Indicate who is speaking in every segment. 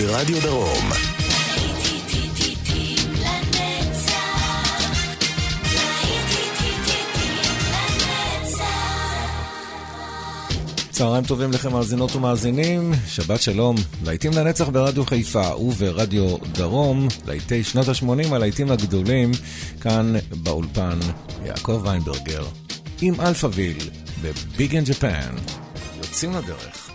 Speaker 1: חיפה וברדיו דרום.
Speaker 2: צהריים טובים לכם מאזינות ומאזינים, שבת שלום, להיטים לנצח ברדיו חיפה וברדיו דרום, להיטי שנות ה-80, הלהיטים הגדולים, כאן באולפן יעקב ויינברגר, עם אלפאוויל, ב Big in Japan, יוצאים לדרך.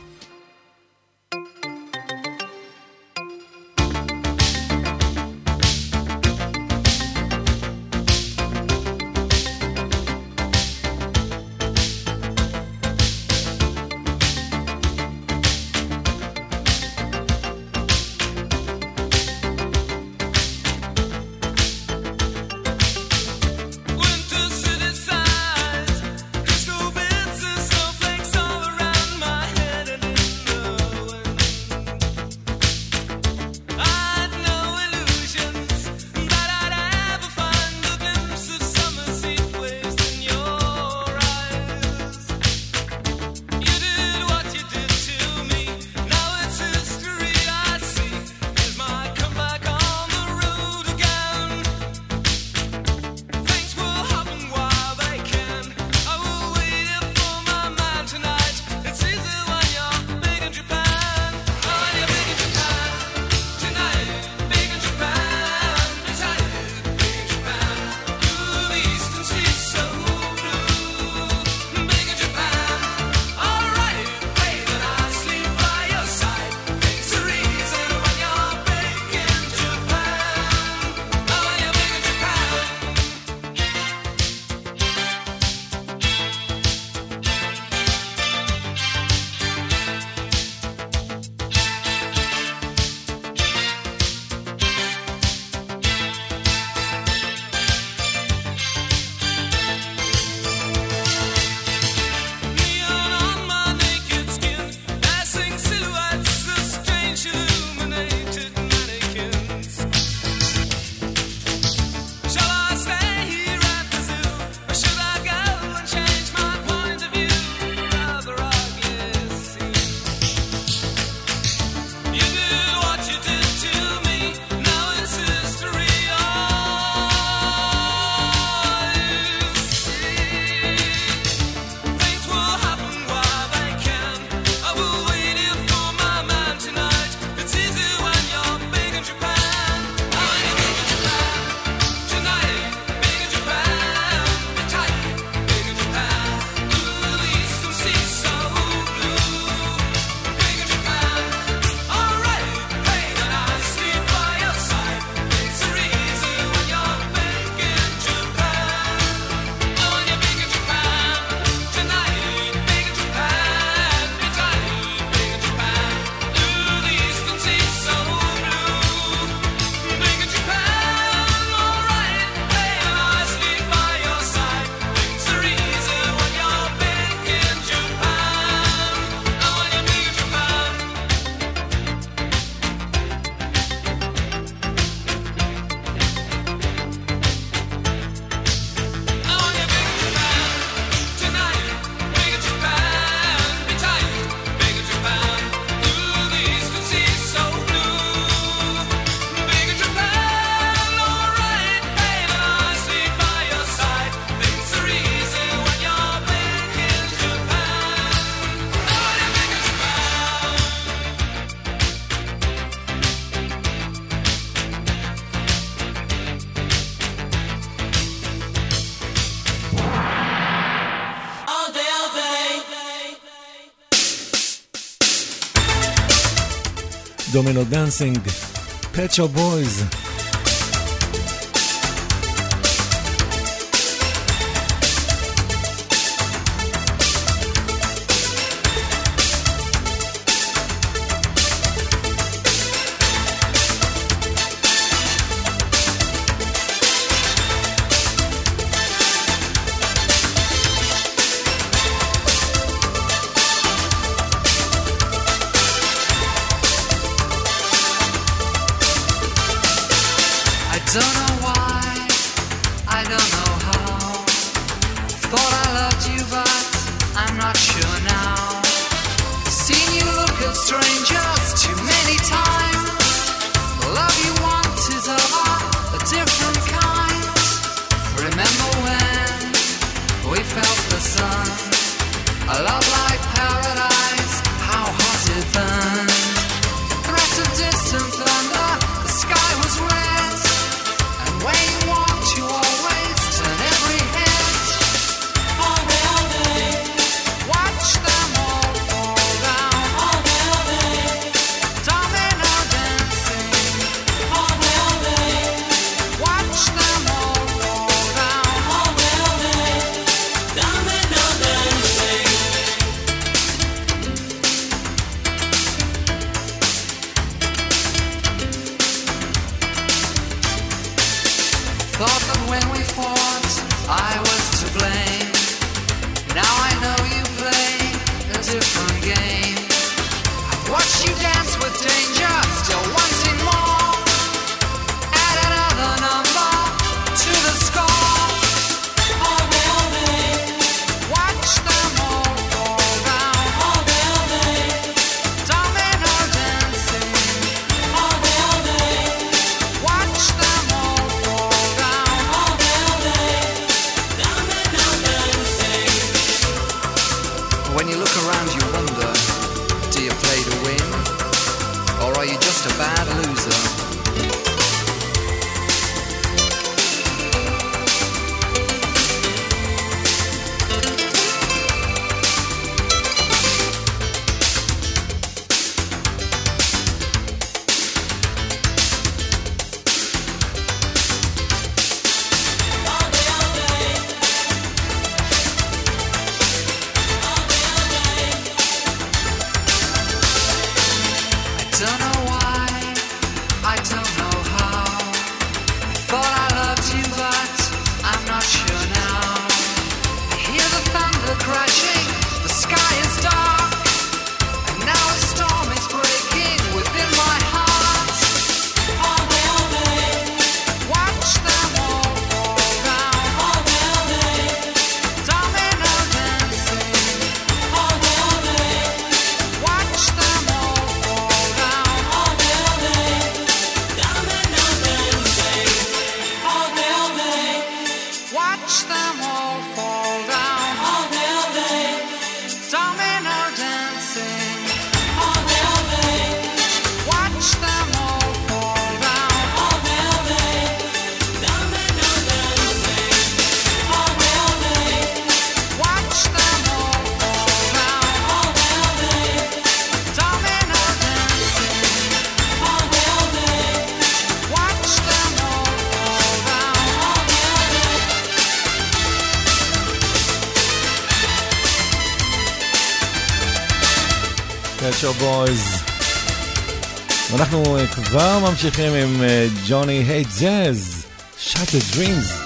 Speaker 2: דומינו דנסינג, פצ'ו בויז.
Speaker 3: בויז. ממשיכים עם ג'וני היי ג'אז, Shattered Dreams.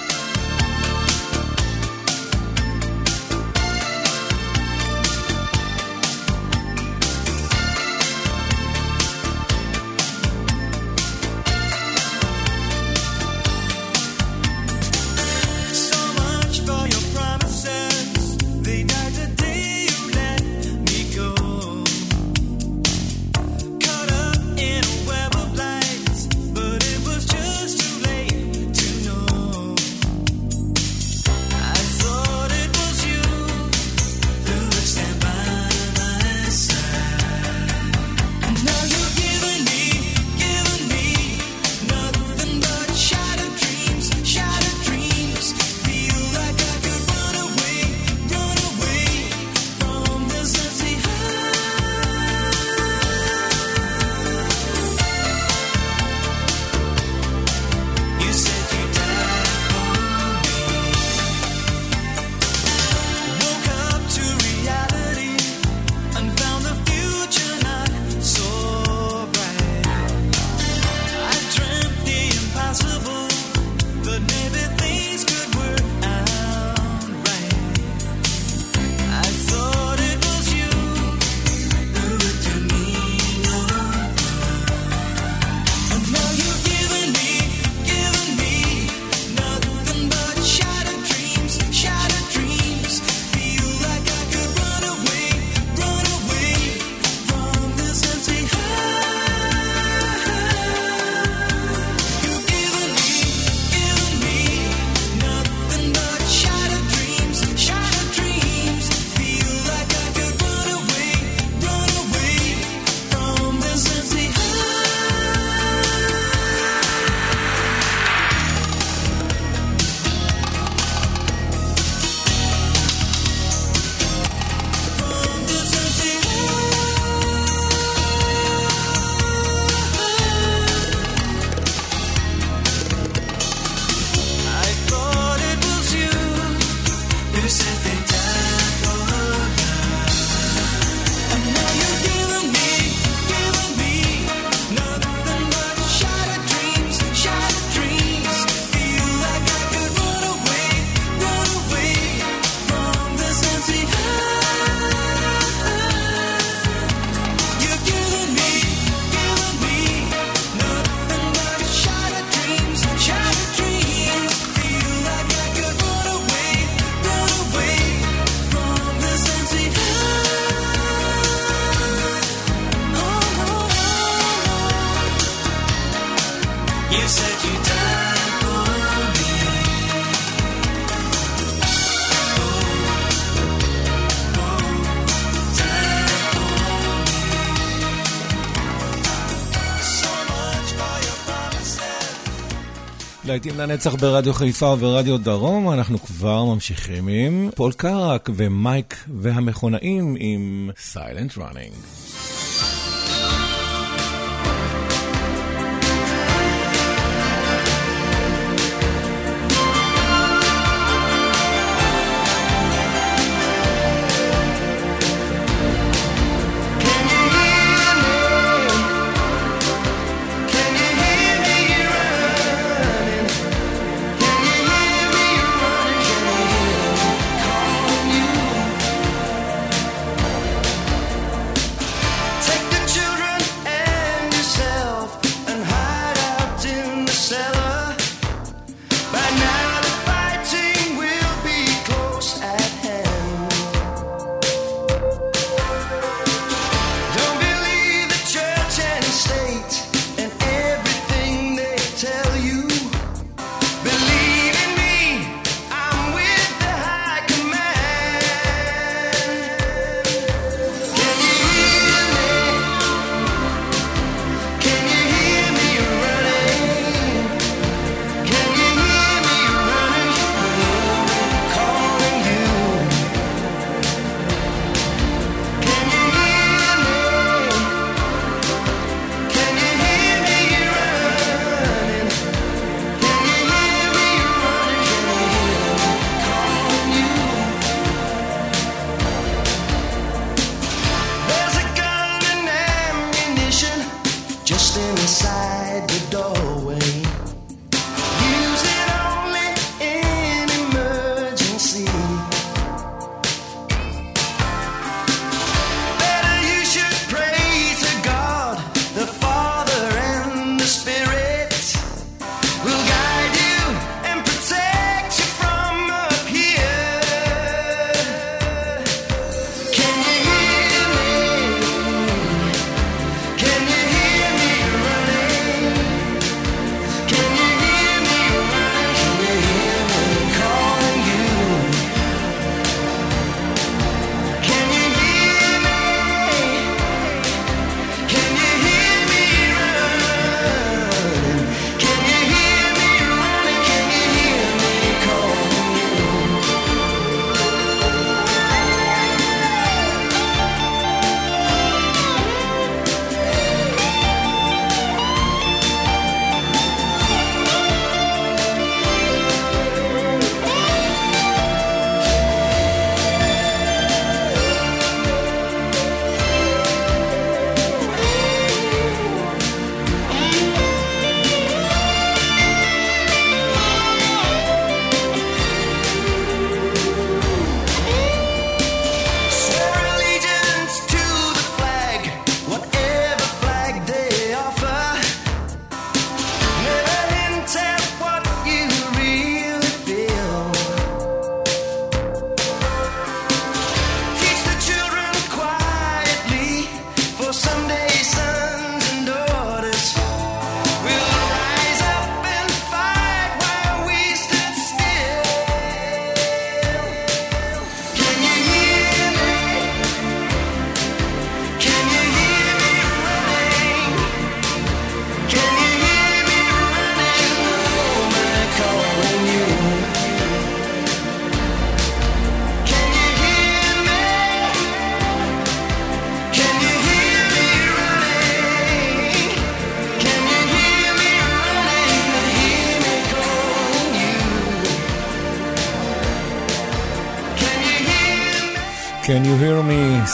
Speaker 2: להיטים לנצח ברדיו חיפה וברדיו דרום, אנחנו כבר ממשיכים עם פול קאראק ומייק והמכונאים עם Silent Running.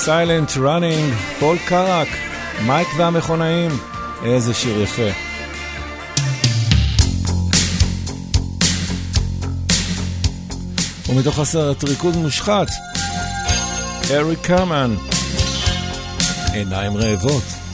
Speaker 2: Silent running, פול קרק, מייק והמכונאים, איזה שיר יפה. ומתוך הסרט ריקוד מושחת, אריק קרמן, עיניים רעבות.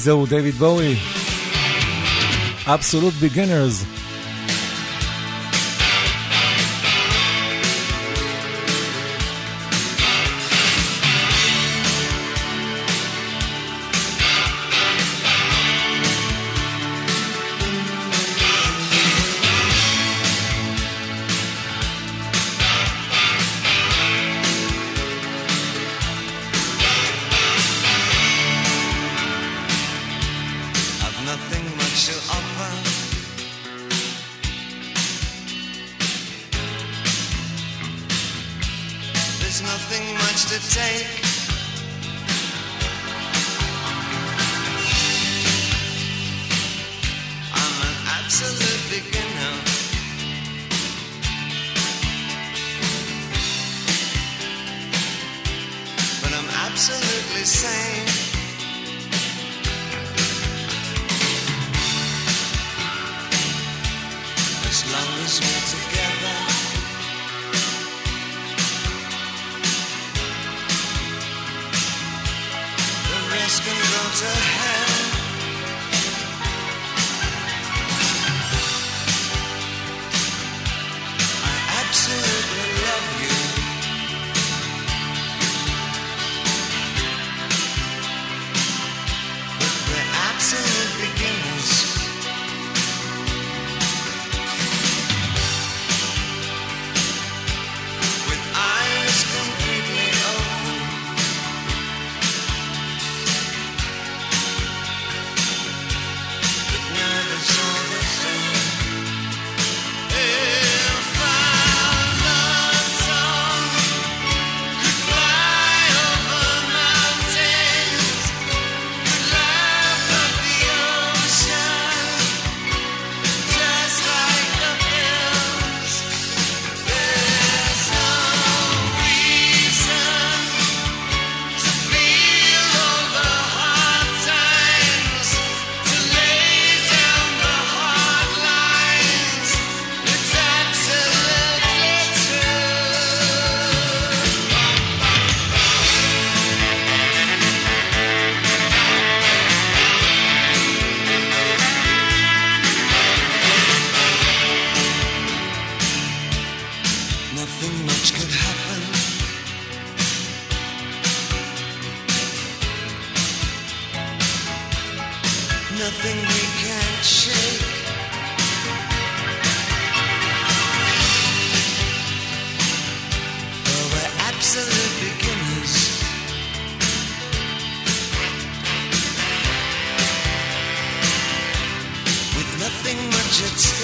Speaker 4: וזהו דייוויד בואי. Absolute Beginners.
Speaker 5: it's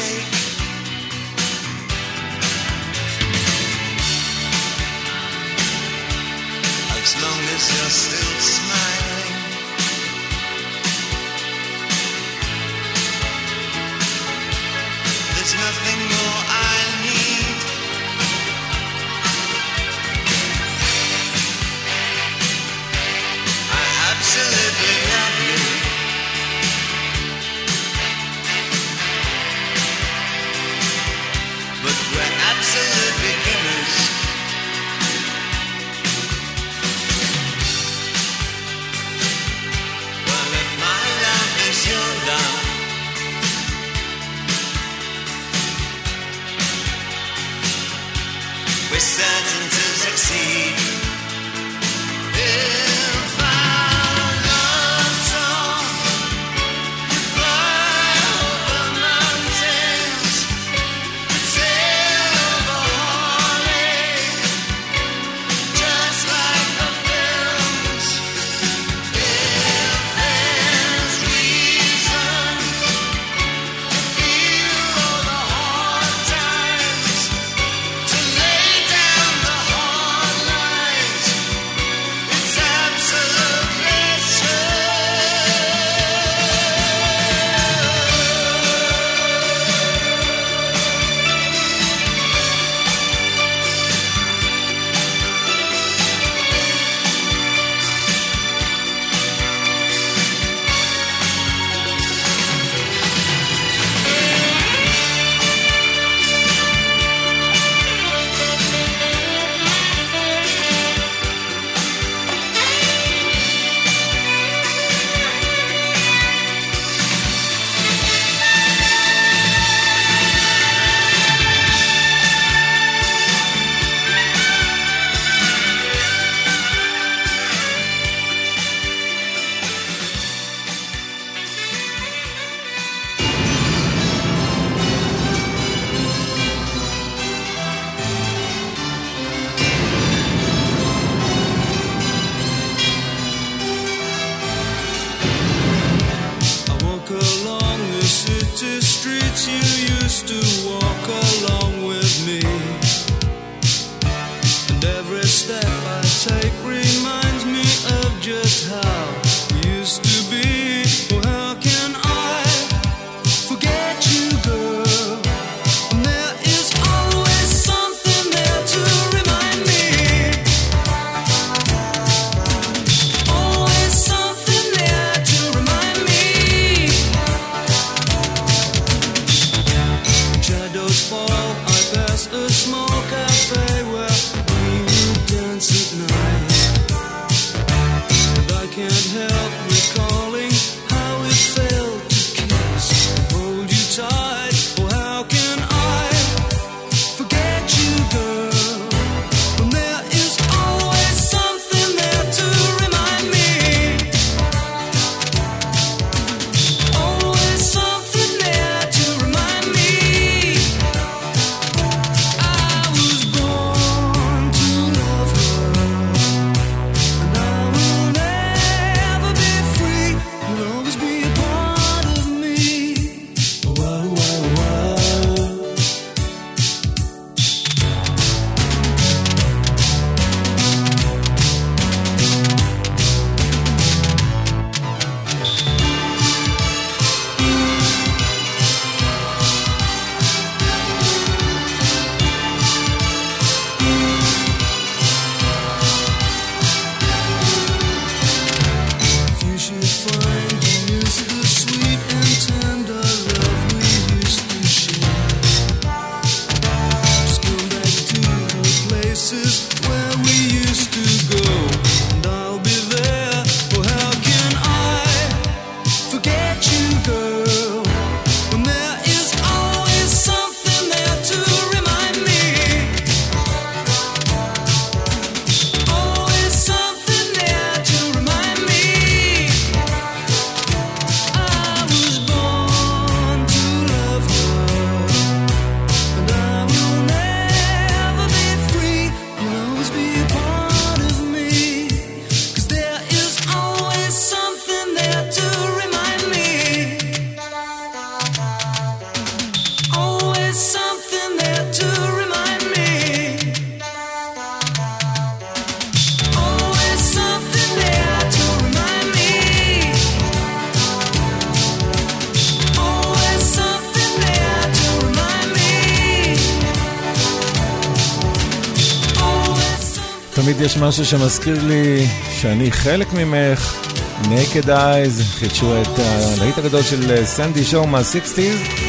Speaker 5: תמיד יש משהו שמזכיר לי שאני חלק ממך. Naked Eyes חידשו את הלהיט הגדול של סנדי שואו מה-60's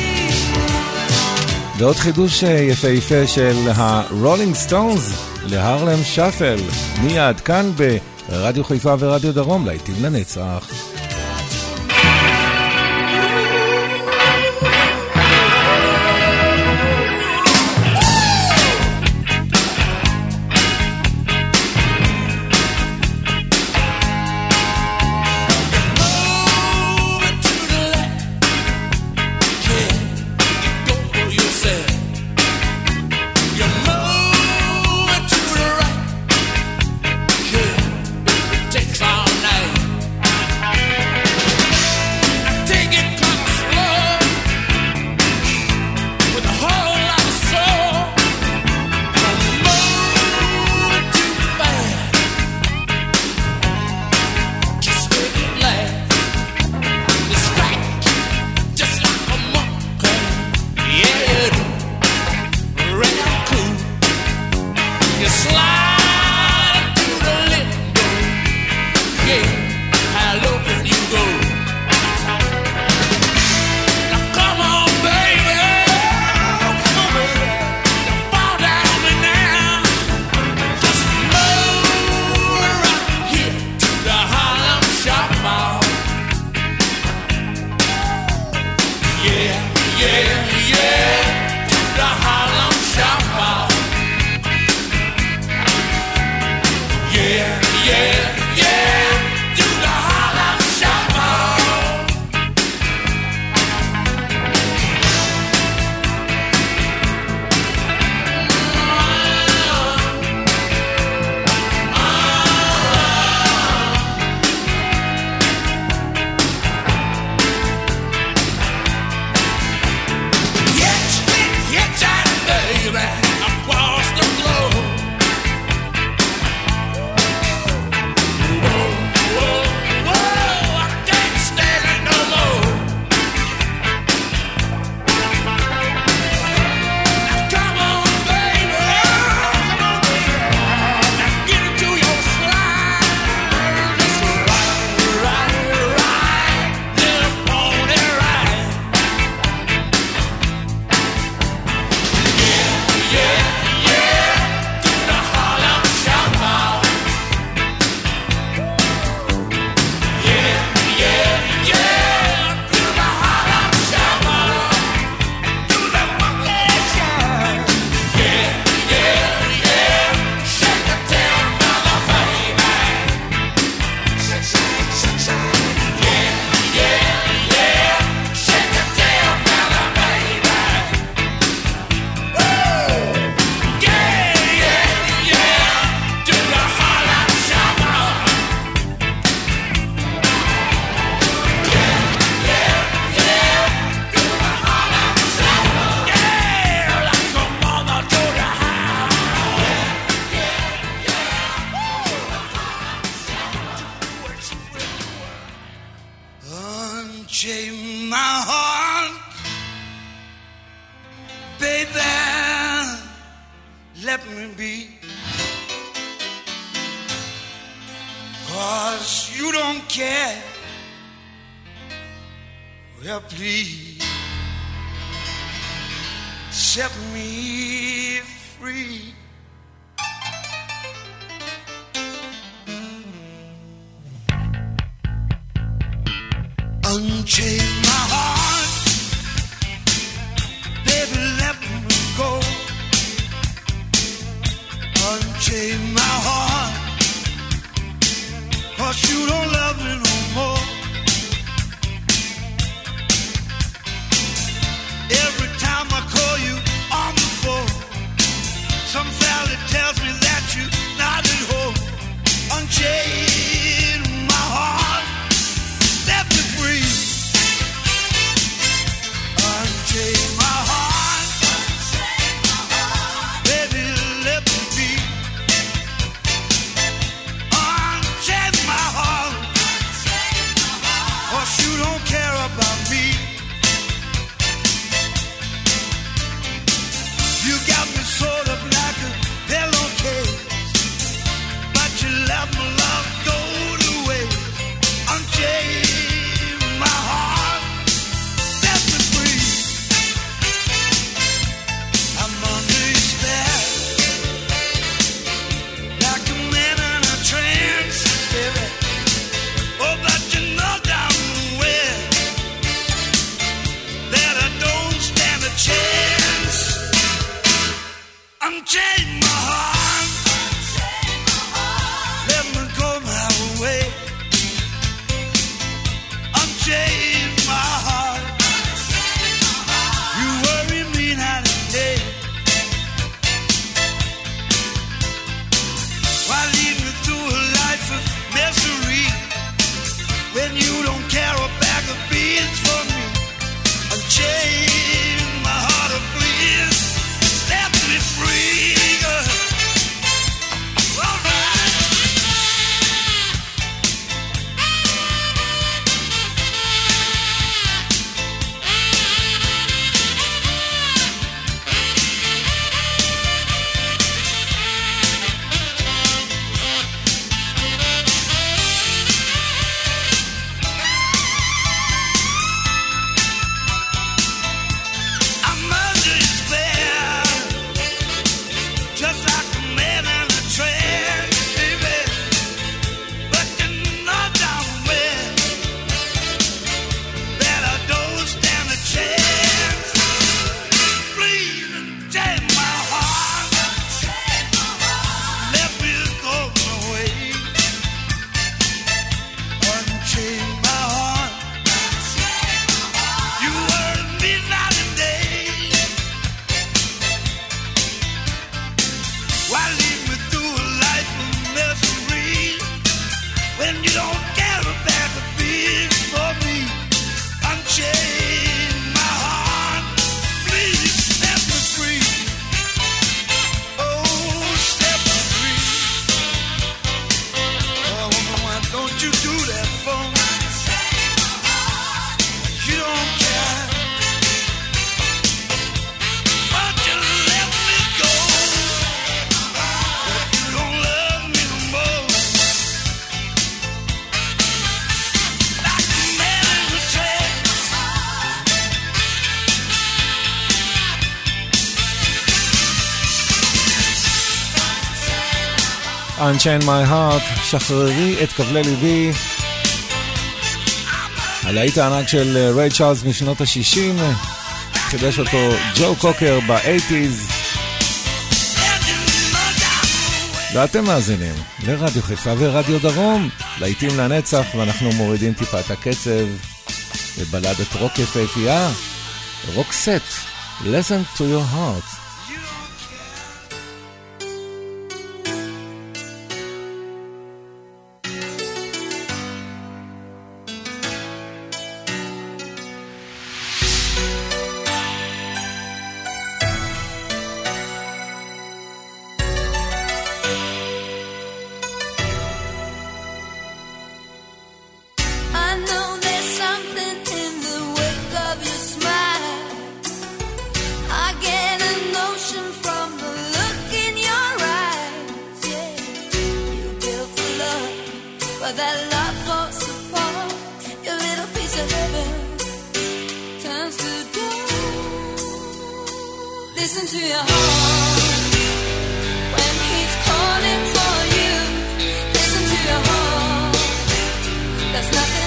Speaker 5: ועוד חידוש יפהפה של הרולינג סטונס להרלם שפל מיד כאן ברדיו חיפה ורדיו דרום להיטים לנצח
Speaker 2: yeah.
Speaker 1: Unchain My Heart, שחררי את כבלי ליבי. הלהיט הענק של ריי צ'ארלס משנות ה-60, חידש אותו ג'ו קוקר ב-80's. ואתם מאזינים לרדיו חיפה ורדיו דרום, להיטים לנצח, ואנחנו מורידים טיפה את הקצב בבלדת רוק יפהפייה, רוק סט, listen to your heart.
Speaker 6: listen to your heart when he's calling for you. Listen to your heart. Nothing.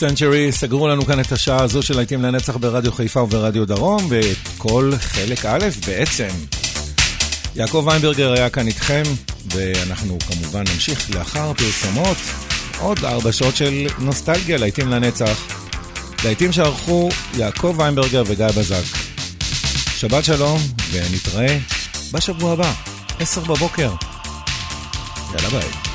Speaker 7: Century סגרו לנו כאן את השעה הזו של להיטים לנצח ברדיו חיפה וברדיו דרום, ואת כל חלק א' בעצם. יעקב ויינברגר היה כאן איתכם, ואנחנו כמובן נמשיך לאחר פרסומות עוד ארבע שעות של נוסטלגיה להיטים לנצח. להיטים שערכו יעקב ויינברגר וגיא בזק. שבת שלום, ונתראה בשבוע הבא, עשר בבוקר. יאללה ביי.